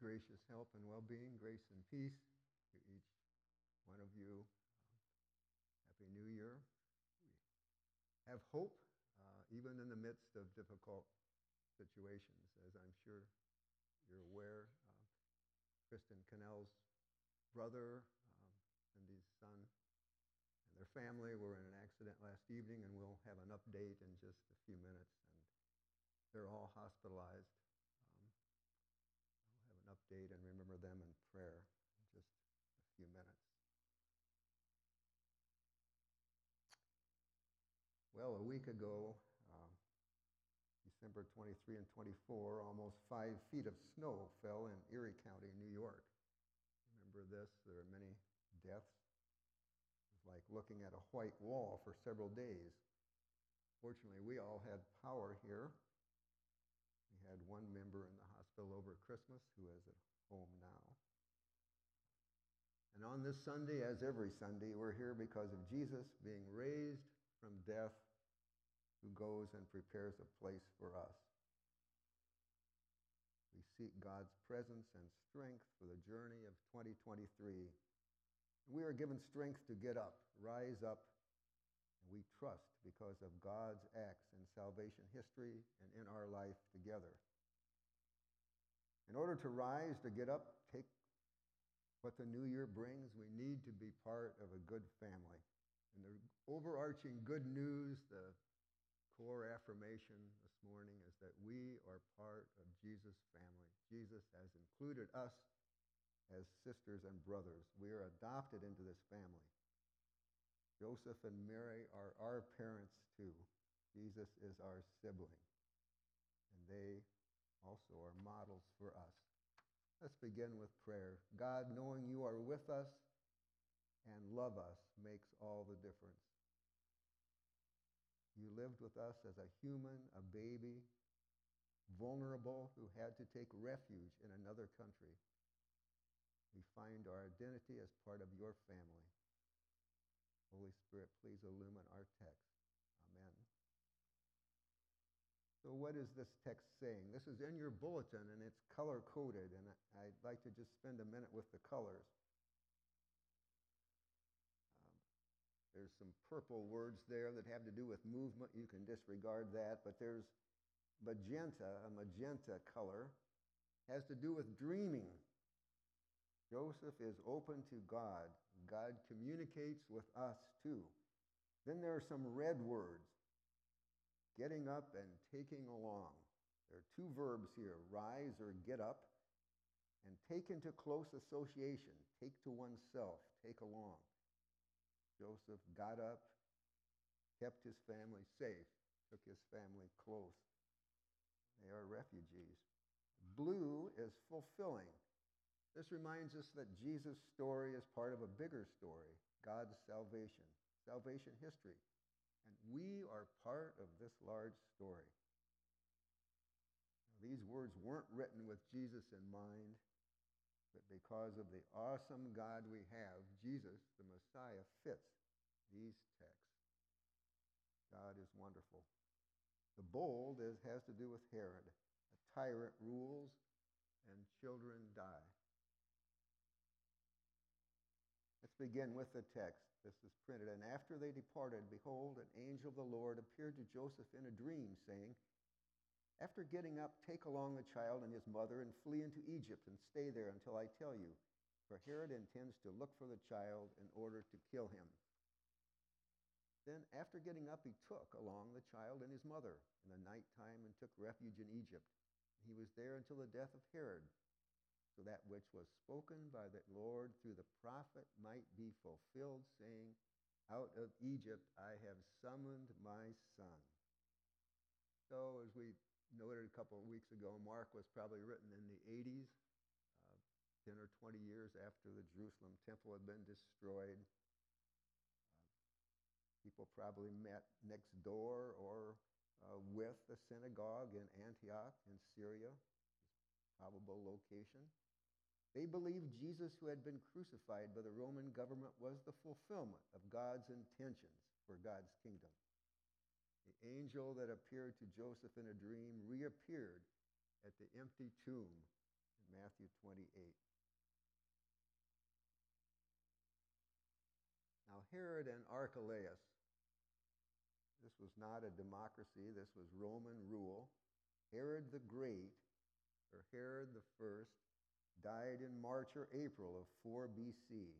gracious help and well being, grace and peace to each one of you. Happy New Year. We have hope uh, even in the midst of difficult situations, as I'm sure you're aware. Uh, Kristen Cannell's brother, um, Cindy's son, and their family were in an accident last evening, and we'll have an update in just a few minutes. And they're all hospitalized. Um, update and remember them in prayer in just a few minutes. Well, a week ago, uh, December 23 and 24, almost five feet of snow fell in Erie County, New York. Remember this? There are many deaths. It was like looking at a white wall for several days. Fortunately, we all had power here. We had one member in the hospital over Christmas who is at home now. And on this Sunday, as every Sunday, we're here because of Jesus being raised from death who goes and prepares a place for us. We seek God's presence and strength for the journey of 2023. We are given strength to get up, rise up, and we trust because of God's acts in salvation history and in our life together. In order to rise, to get up, take what the new year brings, we need to be part of a good family. And the overarching good news, the core affirmation this morning is that we are part of Jesus' family. Jesus has included us as sisters and brothers. We are adopted into this family. Joseph and Mary are our parents too. Jesus is our sibling. And they also are models for us. Let's begin with prayer. God, knowing you are with us, and love us makes all the difference. You lived with us as a human, a baby, vulnerable, who had to take refuge in another country. We find our identity as part of your family. Holy Spirit, please illumine our text. So, what is this text saying? This is in your bulletin and it's color coded, and I'd like to just spend a minute with the colors. Um, there's some purple words there that have to do with movement. You can disregard that. But there's magenta, a magenta color, has to do with dreaming. Joseph is open to God. God communicates with us too. Then there are some red words getting up and taking along. There are two verbs here rise or get up, and take into close association, take to oneself, take along. Joseph got up, kept his family safe, took his family close. They are refugees. Blue is fulfilling. This reminds us that Jesus' story is part of a bigger story God's salvation, salvation history. And we are part of this large story. Now, these words weren't written with Jesus in mind. But because of the awesome God we have, Jesus, the Messiah, fits these texts. God is wonderful. The bold is, has to do with Herod. A tyrant rules and children die. Let's begin with the text. This is printed. And after they departed, behold, an angel of the Lord appeared to Joseph in a dream, saying, after getting up, take along the child and his mother and flee into Egypt and stay there until I tell you. For Herod intends to look for the child in order to kill him. Then, after getting up, he took along the child and his mother in the night time and took refuge in Egypt. He was there until the death of Herod, so that which was spoken by the Lord through the prophet might be fulfilled, saying, Out of Egypt I have summoned my son. So, as we noted a couple of weeks ago, Mark was probably written in the 80s, uh, 10 or 20 years after the Jerusalem temple had been destroyed. Uh, people probably met next door or uh, with the synagogue in Antioch in Syria, probable location. They believed Jesus, who had been crucified by the Roman government, was the fulfillment of God's intentions for God's kingdom. The angel that appeared to Joseph in a dream reappeared at the empty tomb in Matthew 28. Now, Herod and Archelaus, this was not a democracy, this was Roman rule. Herod the Great, or Herod the First, died in March or April of 4 BC.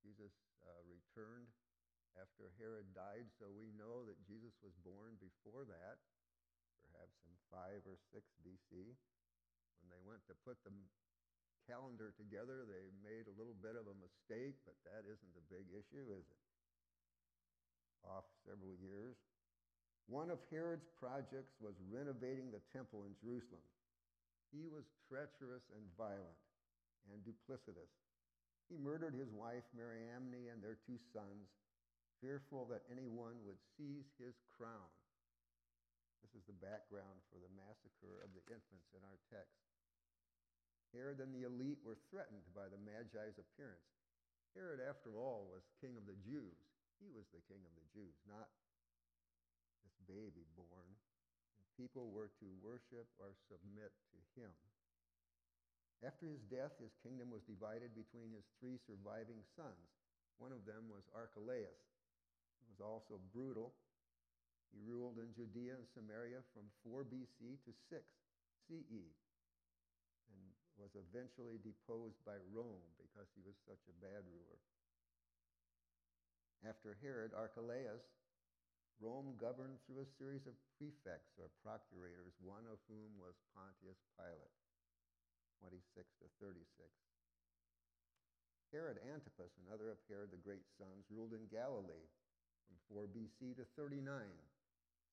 Jesus uh, returned after Herod died, so we know that Jesus was born before that, perhaps in 5 or 6 BC. When they went to put the calendar together, they made a little bit of a mistake, but that isn't a big issue, is it? Off several years. One of Herod's projects was renovating the temple in Jerusalem. He was treacherous and violent and duplicitous. He murdered his wife, Mariamne, and their two sons, fearful that anyone would seize his crown. This is the background for the massacre of the infants in our text. Herod and the elite were threatened by the Magi's appearance. Herod, after all, was king of the Jews. He was the king of the Jews, not this baby born. People were to worship or submit to him. After his death, his kingdom was divided between his three surviving sons. One of them was Archelaus. He was also brutal. He ruled in Judea and Samaria from 4 BC to 6 CE and was eventually deposed by Rome because he was such a bad ruler. After Herod, Archelaus, Rome governed through a series of prefects or procurators, one of whom was Pontius Pilate, 26 to 36. Herod Antipas, another of Herod the Great's sons, ruled in Galilee from 4 BC to 39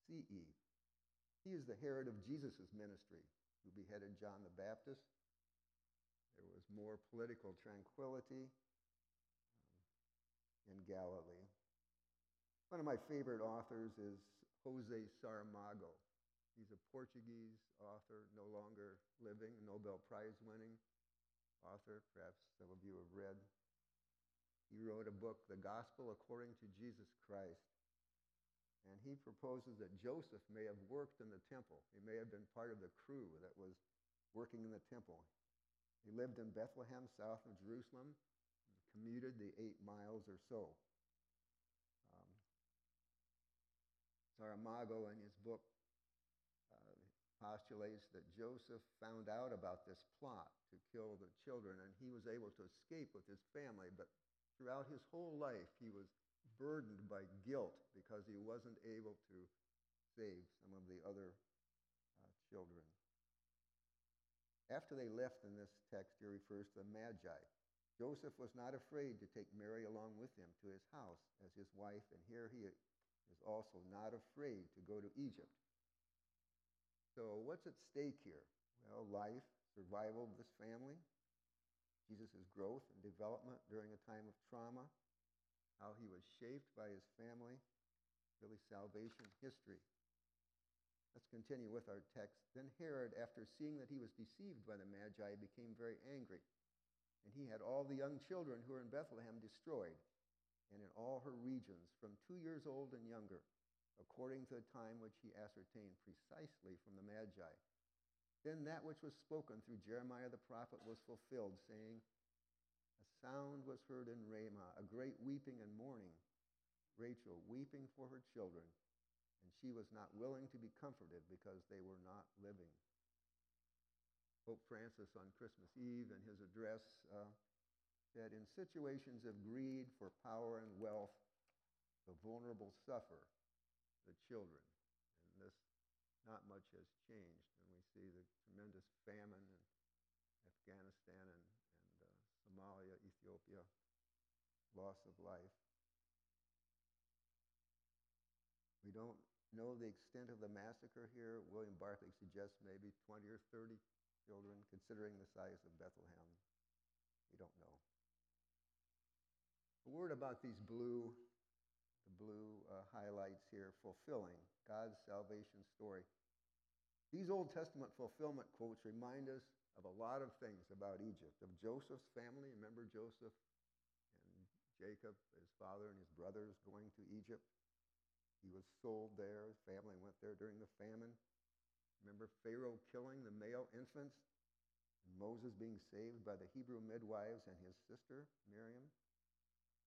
CE. He is the Herod of Jesus' ministry, who beheaded John the Baptist. There was more political tranquility um, in Galilee. One of my favorite authors is Jose Saramago. He's a Portuguese author, no longer living, Nobel Prize winning author. Perhaps some of you have read. He wrote a book, The Gospel According to Jesus Christ. And he proposes that Joseph may have worked in the temple. He may have been part of the crew that was working in the temple. He lived in Bethlehem, south of Jerusalem, commuted the eight miles or so. Um, Saramago, in his book, uh, postulates that Joseph found out about this plot to kill the children, and he was able to escape with his family. But throughout his whole life, he was burdened by guilt because he wasn't able to save some of the other uh, children. After they left in this text, he refers to the Magi. Joseph was not afraid to take Mary along with him to his house as his wife, and here he is also not afraid to go to Egypt. So, what's at stake here? Well, life, survival of this family, Jesus' growth and development during a time of trauma, how he was shaped by his family, really salvation history. Let's continue with our text. Then Herod, after seeing that he was deceived by the Magi, became very angry. And he had all the young children who were in Bethlehem destroyed, and in all her regions, from two years old and younger, according to the time which he ascertained precisely from the Magi. Then that which was spoken through Jeremiah the prophet was fulfilled, saying, A sound was heard in Ramah, a great weeping and mourning, Rachel weeping for her children and she was not willing to be comforted because they were not living. Pope Francis on Christmas Eve in his address uh, said, In situations of greed for power and wealth, the vulnerable suffer, the children. And this, not much has changed. And we see the tremendous famine in Afghanistan and, and uh, Somalia, Ethiopia, loss of life. We don't know the extent of the massacre here. William Barclay suggests maybe 20 or 30 children, considering the size of Bethlehem. We don't know. A word about these blue, the blue uh, highlights here, fulfilling God's salvation story. These Old Testament fulfillment quotes remind us of a lot of things about Egypt, of Joseph's family. Remember Joseph and Jacob, his father and his brothers going to Egypt? He was sold there. His family went there during the famine. Remember Pharaoh killing the male infants? Moses being saved by the Hebrew midwives and his sister, Miriam,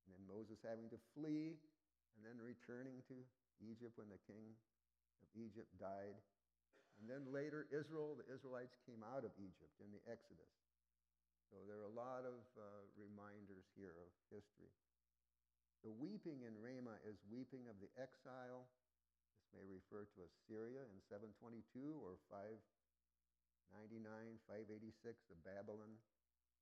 and then Moses having to flee and then returning to Egypt when the king of Egypt died. And then later, Israel, the Israelites came out of Egypt in the Exodus. So there are a lot of uh, reminders here of history. The weeping in Ramah is weeping of the exile. This may refer to Assyria in 722 or 599, 586, the Babylon,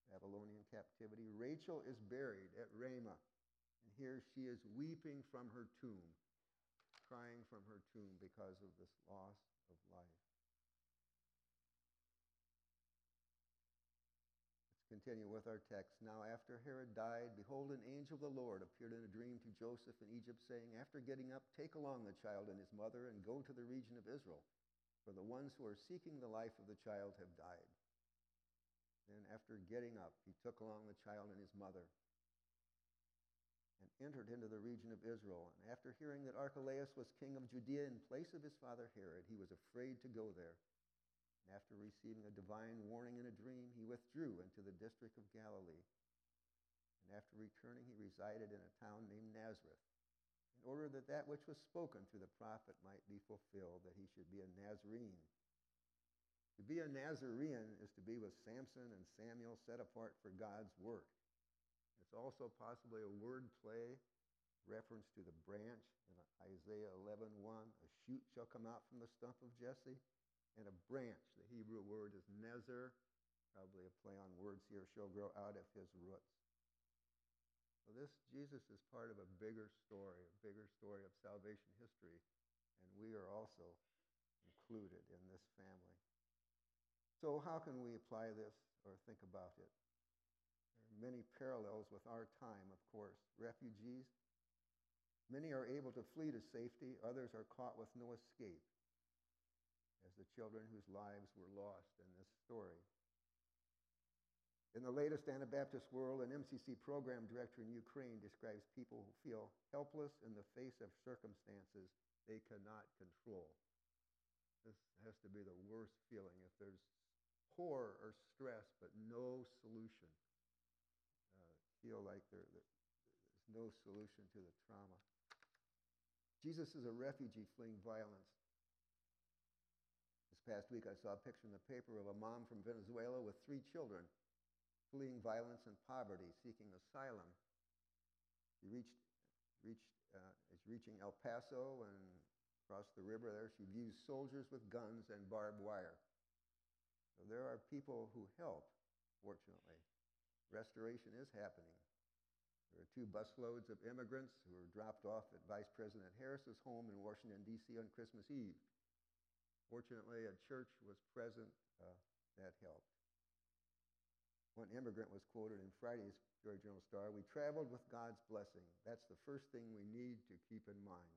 Babylonian captivity. Rachel is buried at Ramah, and here she is weeping from her tomb, crying from her tomb because of this loss of life. Let's continue with our text. Now, after Herod died, behold, an angel of the Lord appeared in a dream to Joseph in Egypt, saying, After getting up, take along the child and his mother and go to the region of Israel, for the ones who are seeking the life of the child have died. Then, after getting up, he took along the child and his mother and entered into the region of Israel. And after hearing that Archelaus was king of Judea in place of his father Herod, he was afraid to go there. And after receiving a divine warning in a dream, he withdrew into the district of Galilee. And after returning, he resided in a town named Nazareth, in order that that which was spoken through the prophet might be fulfilled, that he should be a Nazarene. To be a Nazarene is to be with Samson and Samuel set apart for God's work. It's also possibly a word play, reference to the branch in Isaiah 11:1. 1, a shoot shall come out from the stump of Jesse and a branch. The Hebrew word is nezer, probably a play on words here, shall grow out of his roots. So this Jesus is part of a bigger story, a bigger story of salvation history, and we are also included in this family. So how can we apply this or think about it? There are many parallels with our time, of course. Refugees, many are able to flee to safety, others are caught with no escape as the children whose lives were lost in this story. In the latest Anabaptist World, an MCC program director in Ukraine describes people who feel helpless in the face of circumstances they cannot control. This has to be the worst feeling if there's or stress but no solution. Uh, feel like there, there, there's no solution to the trauma. Jesus is a refugee fleeing violence. This past week, I saw a picture in the paper of a mom from Venezuela with three children fleeing violence and poverty, seeking asylum. She reached, reached, uh, is reaching El Paso and across the river there. She views soldiers with guns and barbed wire. So there are people who help, fortunately. Restoration is happening. There are two busloads of immigrants who were dropped off at Vice President Harris's home in Washington, D.C. on Christmas Eve. Fortunately, a church was present uh, that helped. One immigrant was quoted in Friday's Joy Journal Star We traveled with God's blessing. That's the first thing we need to keep in mind.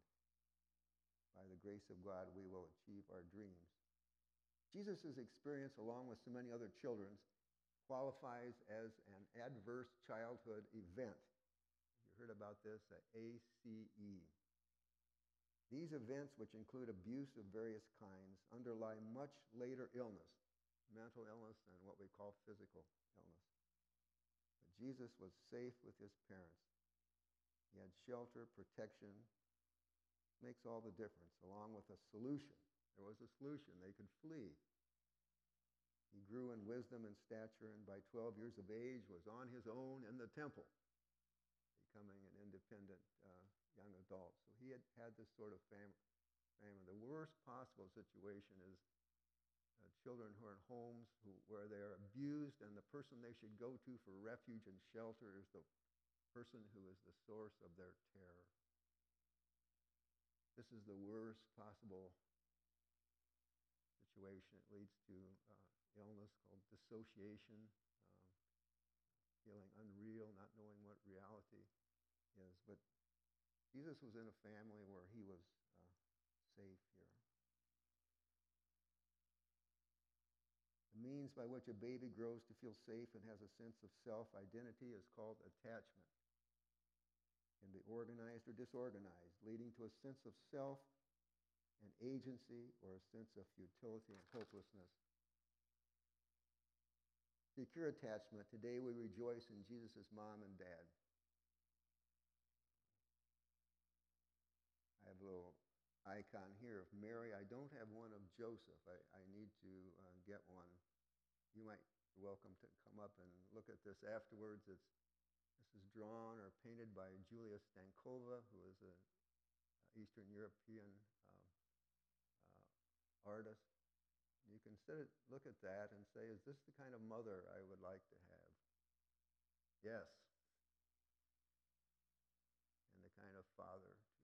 By the grace of God, we will achieve our dreams. Jesus' experience, along with so many other children's, qualifies as an adverse childhood event. You heard about this, ACE. These events, which include abuse of various kinds, underlie much later illness, mental illness, and what we call physical illness. But Jesus was safe with his parents. He had shelter, protection. Makes all the difference, along with a solution. There was a solution. They could flee. He grew in wisdom and stature, and by 12 years of age was on his own in the temple, becoming an independent uh, young adult. So he had had this sort of family. family. The worst possible situation is uh, children who are in homes who, where they are abused, and the person they should go to for refuge and shelter is the person who is the source of their terror. This is the worst possible situation. It leads to uh, illness called dissociation, um, feeling unreal, not knowing what reality is. But Jesus was in a family where he was uh, safe here. The means by which a baby grows to feel safe and has a sense of self identity is called attachment. It can be organized or disorganized, leading to a sense of self and agency or a sense of futility and hopelessness. secure attachment. Today we rejoice in Jesus' mom and dad. I have a little icon here of Mary. I don't have one of Joseph. I, I need to uh, get one. You might be welcome to come up and look at this afterwards. It's, this is drawn or painted by Julia Stankova, who is an Eastern European artist. You can sit, look at that and say, is this the kind of mother I would like to have? Yes. And the kind of father, too.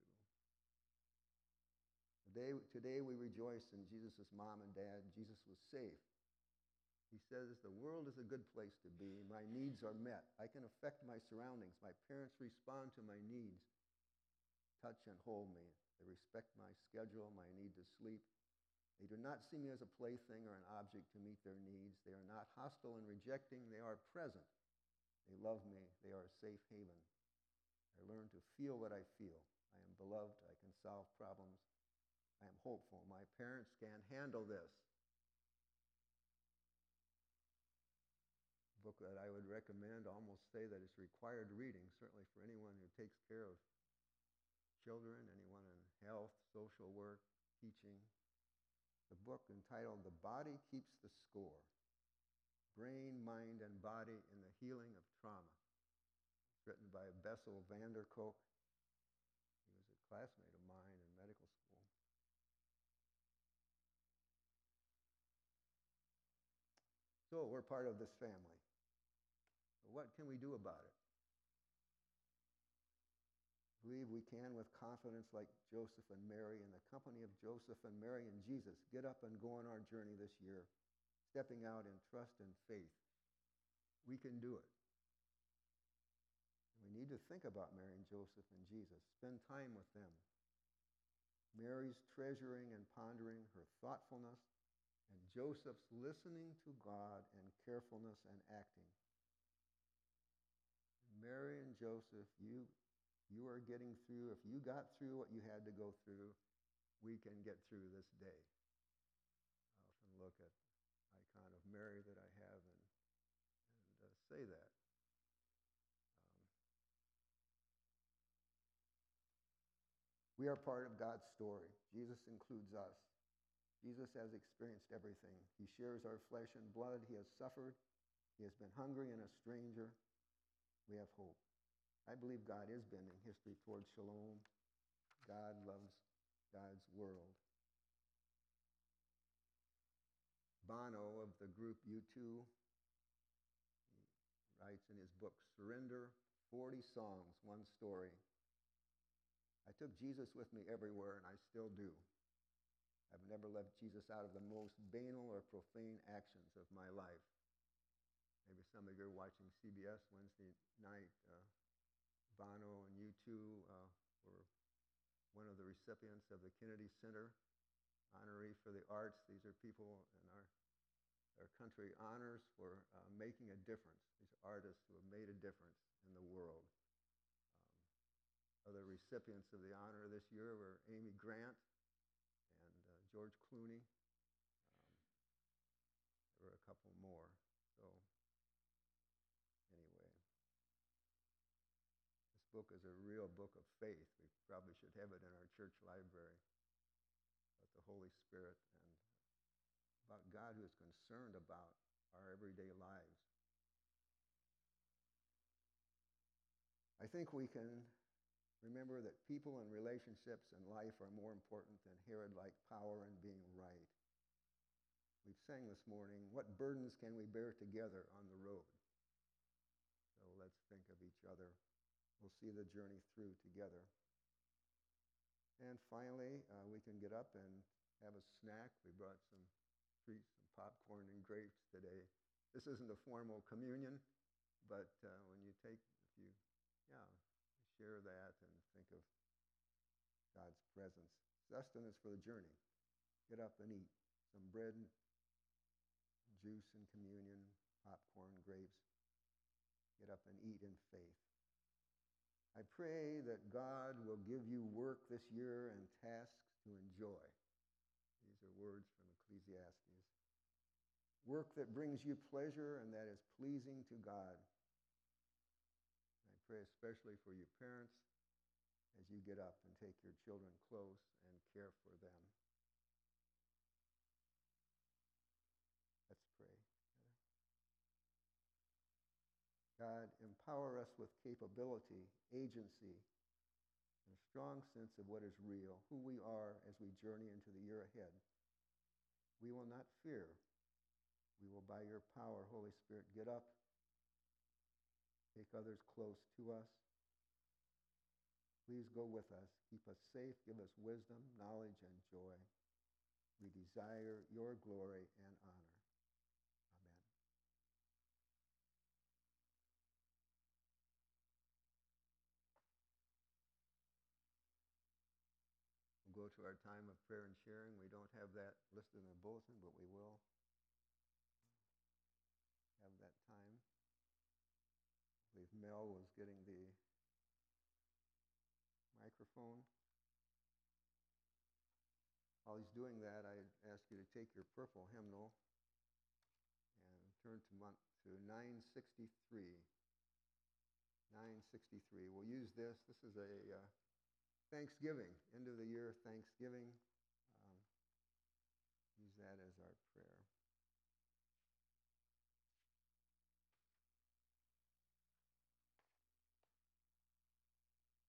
Today, today we rejoice in Jesus' mom and dad. Jesus was safe. He says, The world is a good place to be. My needs are met. I can affect my surroundings. My parents respond to my needs, touch and hold me. They respect my schedule, my need to sleep. They do not see me as a plaything or an object to meet their needs. They are not hostile and rejecting. They are present. They love me. They are a safe haven. I learn to feel what I feel. I am beloved. I can solve problems. I am hopeful. My parents can handle this. book that I would recommend, almost say that it's required reading, certainly for anyone who takes care of children, anyone in health, social work, teaching. The book entitled The Body Keeps the Score Brain, Mind, and Body in the Healing of Trauma. It's written by Bessel van der Kolk. He was a classmate of mine in medical school. So we're part of this family. What can we do about it? Believe we can with confidence like Joseph and Mary in the company of Joseph and Mary and Jesus get up and go on our journey this year, stepping out in trust and faith. We can do it. We need to think about Mary and Joseph and Jesus. Spend time with them. Mary's treasuring and pondering her thoughtfulness, and Joseph's listening to God and carefulness and acting. Mary and Joseph, you, you are getting through. If you got through what you had to go through, we can get through this day. I often look at icon of Mary that I have and, and uh, say that. Um, we are part of God's story. Jesus includes us. Jesus has experienced everything. He shares our flesh and blood. He has suffered. He has been hungry and a stranger. We have hope. I believe God is bending history towards shalom. God loves God's world. Bono of the group U2 writes in his book, Surrender 40 Songs, One Story. I took Jesus with me everywhere, and I still do. I've never left Jesus out of the most banal or profane actions of my life. Maybe some of you are watching CBS Wednesday night. Uh, Bono and U2 uh, were one of the recipients of the Kennedy Center honoree for the arts. These are people in our, our country honors for uh, making a difference. These are artists who have made a difference in the world. Um, other recipients of the honor this year were Amy Grant and uh, George Clooney. Um, there were a couple more. So anyway, this book is a real book of faith. We probably should have it in our church library about the Holy Spirit and about God who is concerned about our everyday lives. I think we can Remember that people and relationships and life are more important than Herod like power and being right. We've sang this morning, what burdens can we bear together on the road? So let's think of each other. We'll see the journey through together. And finally, uh, we can get up and have a snack. We brought some treats, some popcorn and grapes today. This isn't a formal communion, but uh, when you take, if you, yeah, share that and think of God's presence. Sustenance for the journey. Get up and eat some bread, juice and communion, popcorn, grapes. Get up and eat in faith. I pray that God will give you work this year and tasks to enjoy. These are words from Ecclesiastes. work that brings you pleasure and that is pleasing to God. I pray especially for your parents as you get up and take your children close and care for them. Let's pray. God, empower us with capability, agency, and a strong sense of what is real, who we are as we journey into the year ahead. We will not fear. We will, by your power, Holy Spirit, get up, take others close to us. Please go with us. Keep us safe. Give us wisdom, knowledge, and joy. We desire your glory and honor. Amen. We'll to our time of prayer and sharing. We don't have that listed in the bulletin, but we will have that time. I believe Mel was getting the microphone. While he's doing that, I ask you to take your purple hymnal and turn to, month, to 963. 963. We'll use this. This is a uh, Thanksgiving, end of the year Thanksgiving. Um, use that as our